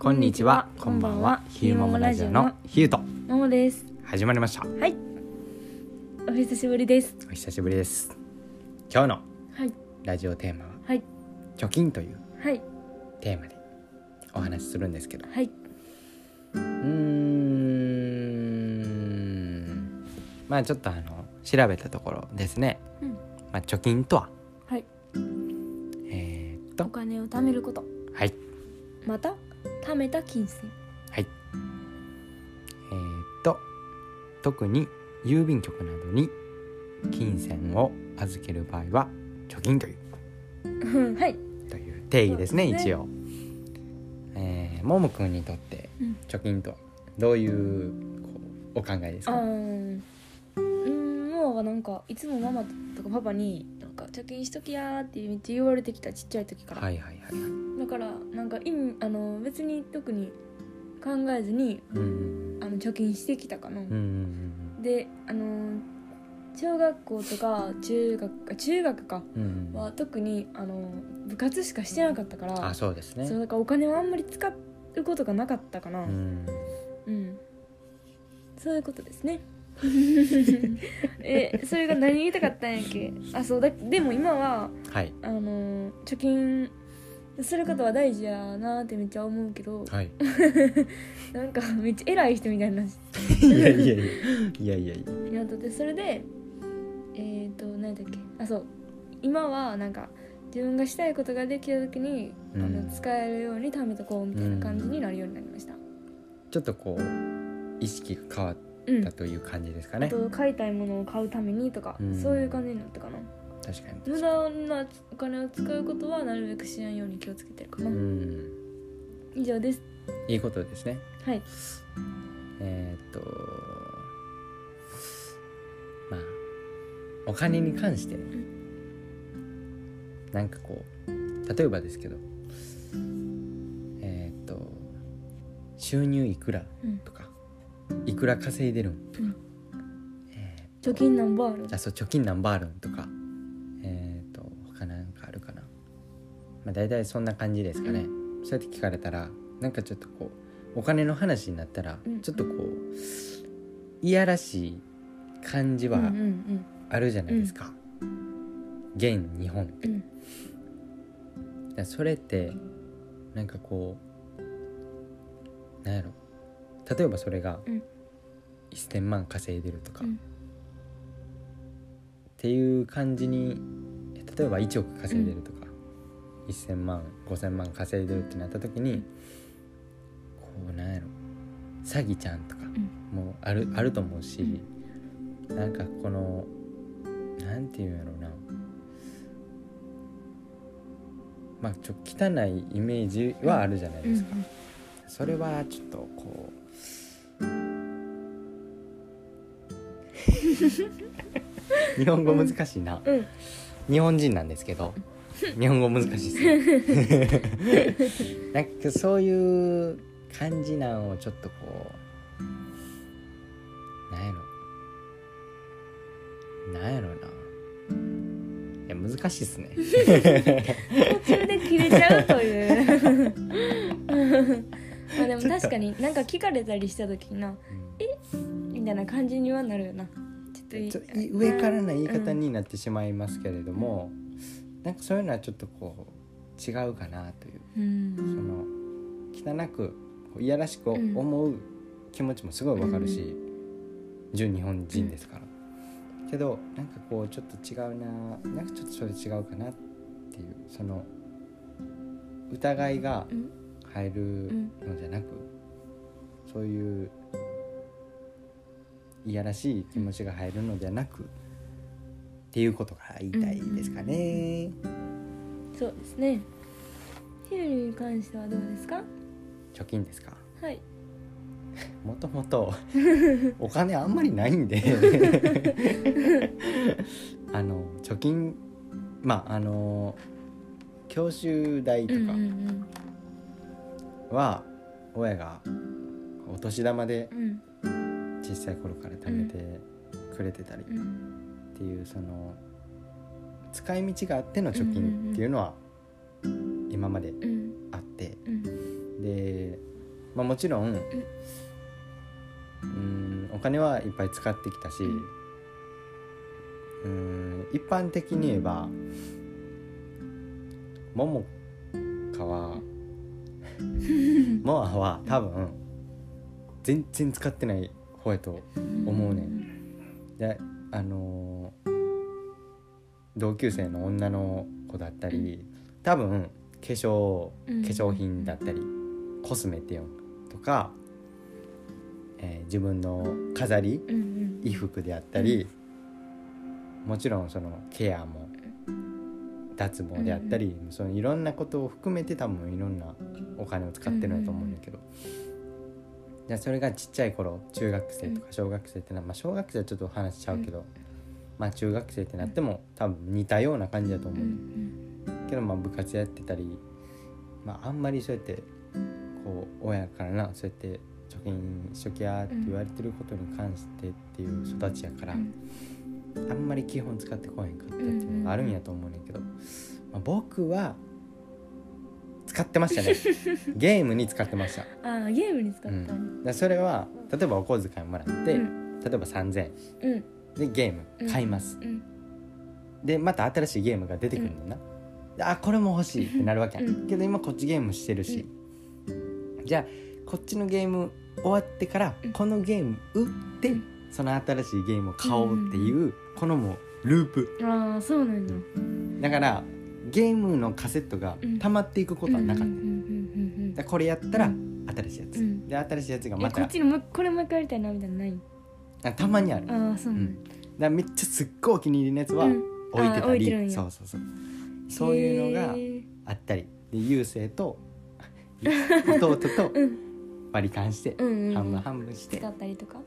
こんにちは、こんばんは、ヒューモモラジオのヒュートももです。始まりました。はい。お久しぶりです。お久しぶりです。今日のはい。ラジオテーマははい。貯金というはい。テーマでお話しするんですけど、はい。うーん、まあちょっとあの調べたところですね。うん。まあ貯金とは？はい。えー、っおと金を貯めること。はい。また？貯めた金銭。はい。えー、っと特に郵便局などに金銭を預ける場合は貯金という。うんはい。という定義ですねね。一応。えー、ももくんにとってうん。貯金とはどういうお考えですあか、ーうんもうはなんかいつもママとかパパになんか貯金しときやーってめっちゃ言われてきたちっちゃい時から、はいはいはいはい。だからなんか意味あの別に特に考えずにうんあの貯金してきたかな、うんうんであの小学校とか中学あ中学か。は特にあの部活しかしてなかったからあそうですね。そうだからお金をあんまり使うことがなかったかな。うん。うん、そういうことですね。えそれが何言いたかったんやっけ？あそうだでも今ははい。あの貯金することは大事やなってめっちゃ思うけど。はい。なんかめっちゃ偉い人みたいな いやいやいや。いやいやいや。いや。やだってそれでえっ、ー、と何だっけ？あそう。今はなんか自分がしたいことができた時に、うん。あの使えるように貯めとこうみたいな感じになるようになりました、ちょっとこう意識が変わっうん。たという感じですかあね。と買いたいものを買うためにとか、うん。そういう感じになったかな確かに。無駄なお金を使うことはなるべくしないように気をつけてるかな、うん。以上です。いいことですね。はい。えーっとまあお金に関してなんかこう例えばですけどえーっと収入いくらうん。とかいくら稼いでるんとか、うん。え貯金ナンバーある？ー、あそう貯金何バールンとかまあ大体そんな感じですかね、そうやって聞かれたらなんかちょっとこうお金の話になったら、うん。ちょっとこういやらしい感じはうんうんあるじゃないですか、現日本って、うん。それってなんかこうなんやろ。例えばそれがうん。1,000万稼いでるとか、うん。っていう感じに例えば1億稼いでるとか、1,000万5,000万稼いでるってなった時に、こうなんやろ。詐欺ちゃんとかもある,、あると思うし、なんかこのなんていうんやろうな。まあちょっと汚いイメージはあるじゃないうんですか、それはちょっとこう 日本語難しいな、うんうん。日本人なんですけど日本語難しいですね。なんかそういう感じなんをちょっとこうなんやろ。なんやろな。いや難しいっすね。途中で切れちゃうという。まあでも確かになんか聞かれたりした時になみたいな感じにはなるよな。ちょっと上からの言い方になってしまいますけれども、なんかそういうのはちょっとこう違うかなという。うん。その汚くいやらしく思う気持ちもすごいわかるし、純日本人ですから、けどなんかこうちょっと違うななんかちょっとそれ違うかなっていうその疑いがうん入るのじゃなく、そういういやらしい気持ちが入るのではなくっていうことが言いたいですかね。そうですね。ヒューに関してはどうですか？貯金ですか？はい。もともと お金あんまりないんで。あの貯金まああの教習代とかうんうんは親がお年玉でうん。小さい頃から貯めてくれてたりっうんていうその使い道があっての貯金っていうのは今までうんあって。うんでまあ、もちろんうん。お金はいっぱい使ってきたしうん。一般的に言えばももかは モアは多分全然使ってない方やと思うねん。であのー同級生の女の子だったり多分化粧うん化粧品だったりコスメっていうのとか、えー自分の飾り衣服であったり、もちろんそのケアも脱毛であったり、そのいろんなことを含めて多分いろんなお金を使ってるんだと思うんだけど、じゃあそれがちっちゃい頃中学生とか小学生ってな、まあ、小学生はちょっと話しちゃうけど、まあ中学生ってなっても多分似たような感じだと思う、うんけどまあ部活やってたり、まあ、あんまりそうやってこう親からなそうやって貯金しときやって言われてることに関してっていう育ちやから、うん。あんまり基本使ってこへんかったっていうのがあるんやと思うねんけど、まあ、僕は使ってましたね。ゲームに使ってました、ああゲームに使ったうん。んでそれは例えばお小遣いもらって、うん。例えば3000円。うん。でゲーム買います、うん。でまた新しいゲームが出てくるんだよな、であこれも欲しいってなるわけやん、うん。けど今こっちゲームしてるし、じゃあこっちのゲーム終わってからうん。このゲーム売って、うん。その新しいゲームを買おうっていう、このもうループ。ああそうなんだ。だからゲームのカセットがうん。溜まっていくことはなかった、これやったらう新しいやつ、うん。で新しいやつがまこったちにもうこれもう一回やりたいなみたいなのない？あたまにある。ああそう。なん。だらめっちゃすっごいお気に入りのやつはうん。置いてあたり、そうそうそう。そういうのがあったり。で優勢と 弟とうん。割り勘して、半分半分して使ったりとか？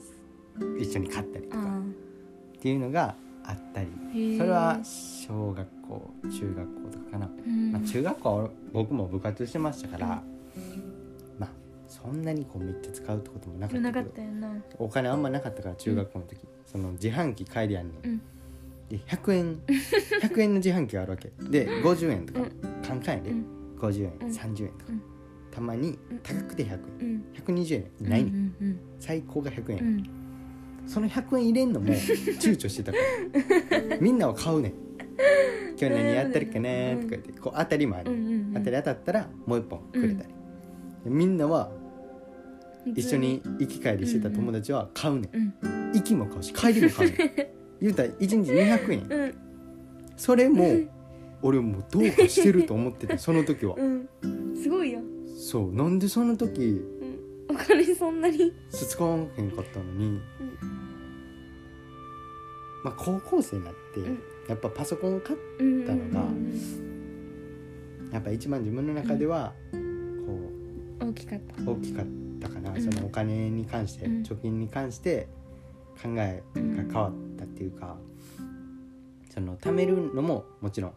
一緒に買ったりとか。あっていうのがあったり。それは小学校中学校とかかな、うん。まあ、中学校は僕も部活してましたから、まあそんなにこうめっちゃ使うってこともなかったけどお金あんまなかったから中学校の時、その自販機帰りやんねん、うんで100円100円の自販機があるわけ。で50円とか、うん。カンカンやで、うん。50円、うん30円とか、うん。たまにうん。高くて100円うん120円ないね、ん、うんうん最高が100円、うんその100円入れんのも 躊躇してたから。みんなは買うねん。今日何やってるかなとか言ってこう当たりもある、うんうんうん。当たり当たったらもう一本くれたり、でみんなは一緒に行き帰りしてた友達は買うねん。うん。行きも買うし帰りも買うねん。言うたら1日200円。うん。それも俺もうどうかしてると思っててその時は。うん。すごいやんそう。なんでその時お金そんなに。使わへんかったのに、まあ高校生になって、ん。やっぱパソコンを買っうんたのがやっぱ一番自分の中ではこ大きかった。う大きかったかな、うん。そのお金に関して、うん。貯金に関して考えが変わったっていうか、その貯めるのももちろん、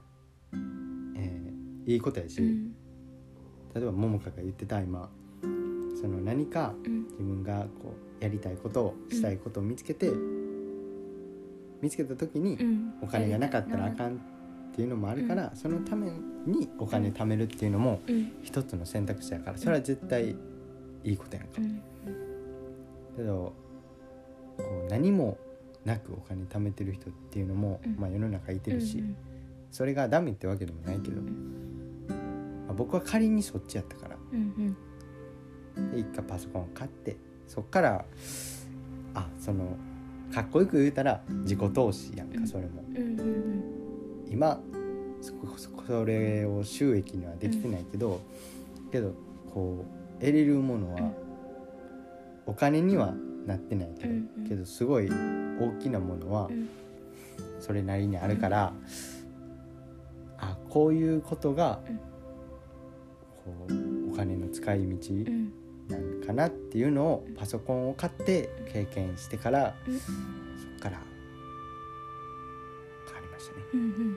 えーいいことやし、うん。例えば桃香が言ってた今その何かうん。自分がこうやりたいことをしたいことを見つけて、見つけた時にうん。お金がなかったらあかんっていうのもあるから、そのためにお金貯めるっていうのもうん。一つの選択肢やからそれは絶対いいことやんか。う。ん。けどこう何もなくお金貯めてる人っていうのも、うん。まあ、世の中いてるし、うんそれがダメってわけでもないけど、まあ、僕は仮にそっちやったからうんで一回パソコンを買ってそっからあそのかっこよく言うたら自己投資やんうん。かそれも。今そこそこそれを収益にはできてないけど、けどこう得れるものはお金にはなってないけど、けどすごい大きなものはうん。それなりにあるから、あこういうことが、うん。こうお金の使い道、かなっていうのをパソコンを買って経験してから、うん。そっから変わりましたね。うんうん。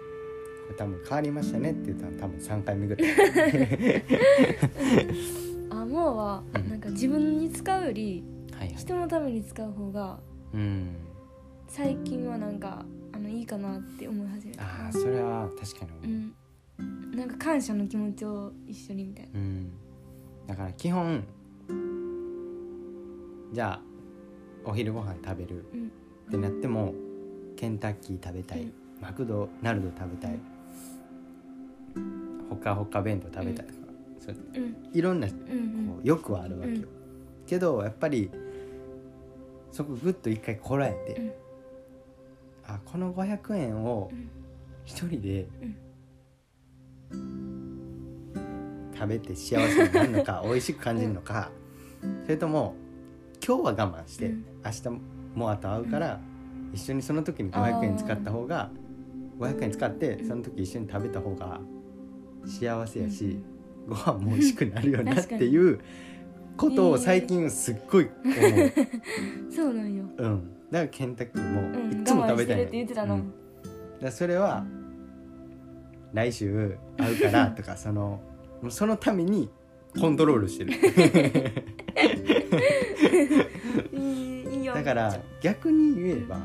多分変わりましたねって言ったら多分3回目ぐらい。あもうはうん。なんか自分に使うよりはいはい。人のために使う方がうん。最近はなんかあのいいかなって思い始めた。ああそれは確かにう、ん。なんか感謝の気持ちを一緒にみたいな。うん、だから基本じゃあお昼ご飯食べる。うん。ってなってもケンタッキー食べたい、うん。マクドナルド食べたい、ほかほか弁当食べたいとか、そうう。ん。いろんなこうん。う欲はあるわけよ、けどやっぱりそこグッと一回こらえて、うん。あこの500円をうん。一人でうん。食べて幸せになるのか 美味しく感じるのか、それとも今日は我慢して、うん。明日もあと会うから、一緒にその時に500円使った方が500円使ってうんその時一緒に食べた方が幸せやし、ご飯も美味しくなるよな っていうことを最近すっごい思う。そうなんよ。うん、だからケンタッキーうん。もいつも食べたいの我慢してるって言ってたなうん。だからそれは来週会うからとかそのそのためにコントロールしてる いいいいよだから逆に言えば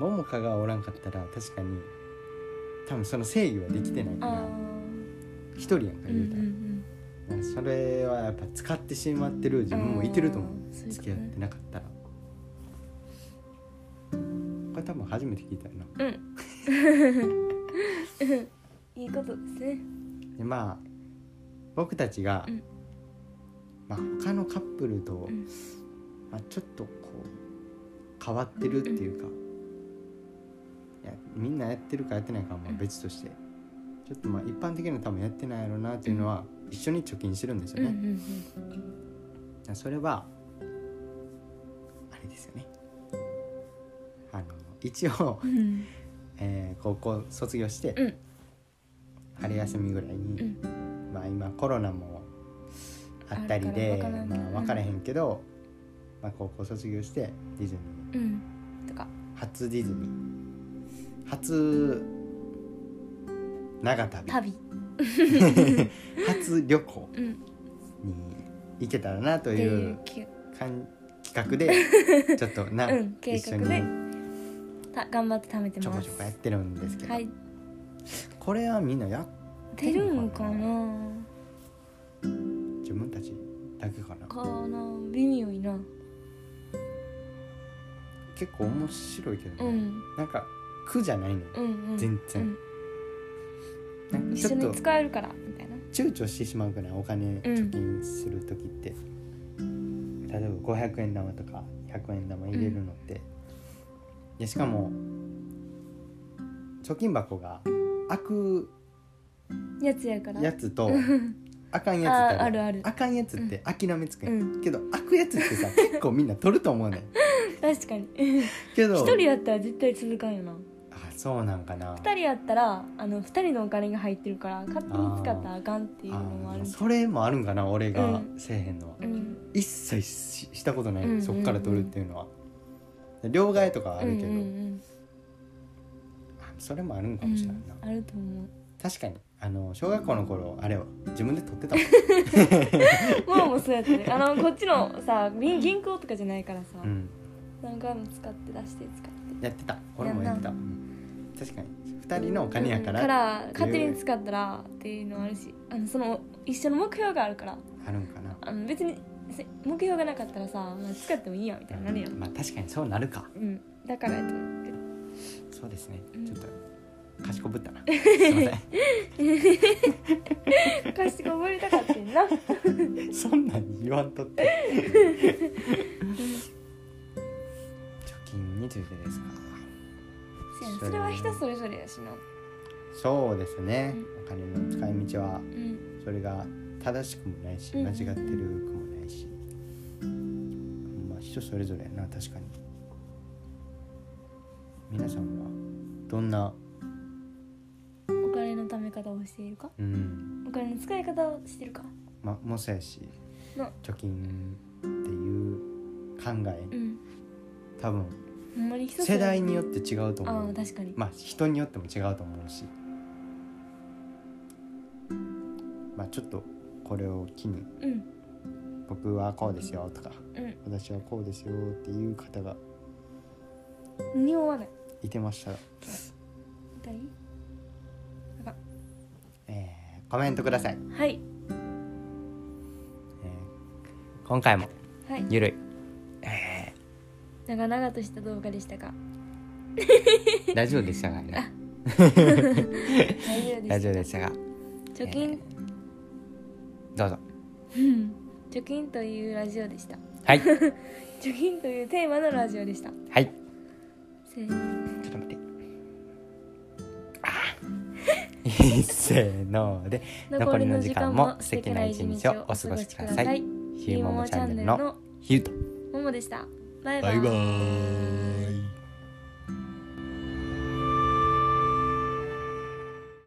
桃香がおらんかったら確かに多分その制御はできてないかあら一人やんかーうん言うたら、うん。それはやっぱ使ってしまってる自分もいてると思う。あーそういうことね。付き合ってなかったら。これ多分初めて聞いたよな。うん。いいことですね。でまあ僕たちが、うんまあ、他のカップルと、ん。まあ、ちょっとこう変わってるっていうか、いやみんなやってるかやってないかはまあ別として、ちょっとまあ一般的に多分やってないやろうなっていうのは、一緒に貯金してるんですよね。んそれはあれですよね。あの一応、えー高校卒業して、うん。春休みぐらいに、うん。まあ今コロナもあったりでまあ、分からへんけど、まあ、高校卒業してディズニーうん。とか。初ディズニー。初長旅。旅。初旅行うん。に行けたらなとっていいう企画で ちょっとな、うん計一緒画でにた頑張って貯めてちょこますちょこやってるんですけど、はい。これはみんなや出るんかな？自分たちだけかな。かな。微妙いな。結構面白いけどね、うん。なんか苦じゃないのよ、うんうん全然。うん一緒に使えるからみたいな。躊躇してしまうくらい？お金貯金する時って、例えば500円玉とか100円玉入れるのって、でしかも貯金箱が開くやつやから。やつと あかんやつってああるある。あかんやつって諦めつくやん、うん。けど開くやつってさ 結構みんな取ると思うねん。確かに。けど一人やったら絶対続かんよな。あそうなんかな。二人やったらあの二人のお金が入ってるから勝手に使ったらあかんっていうのもああーそれもあるんかな俺がうん。せえへんのは、ううん。一切ししたことない、うんうんうん。そっから取るっていうのは。両替とかはあるけど、うんうんあそれもあるんかうんもしれな。いな、あると思う。確かにあの小学校の頃あれは自分で取ってたもん、もうもうそうやってね。あのこっちのさ銀銀行とかじゃないからさ、うん、何回も使って出して使って。やってた。俺もやってた、やうん。確かに。2人のお金やから,、から勝手に使ったらっていうのはあるしあのその一緒の目標があるから。あるんかな。あの別にせ目標がなかったらさ、まあ、使ってもいいやみたいになるやん、まあ確かにそうなるか。うん、だからやと思うけど。そうですね、うん。ちょっと賢ぶったな。すいま貸してこぼれたかってんな。せ んそんなん言わんとって。貯金についてですか。それは人それぞれやしな。そうですね、お金の使い道はうん。それが正しくもないしうん。間違ってるくもないし、まあ人それぞれやな確かに。皆さんはどんなお金の貯め方をしているか？うん。お金の使い方をしてるか？まもそうやしな貯金っていう考え。うん。多分ほんまに人それ世代によって違うとあ思う。あ確かに、まあ人によっても違うと思うし。まあちょっとこれを機にうん。僕はこうですよとかうん。私はこうですよっていう方が匂わない。いてましたら、コメントください、はい。えー今回もはい。ゆるい。え長々とした動画でしたがーラジオでしたがね？大丈夫ですラジオでしたが貯金、どうぞ。う ん貯金というラジオでした。はい。貯金というテーマのラジオでした。はい。せーちせーので残りの時間も素敵な一日をお過ごしください。ひゆももチャンネルのひゆと。ももでした。バイバイ。バイバーイ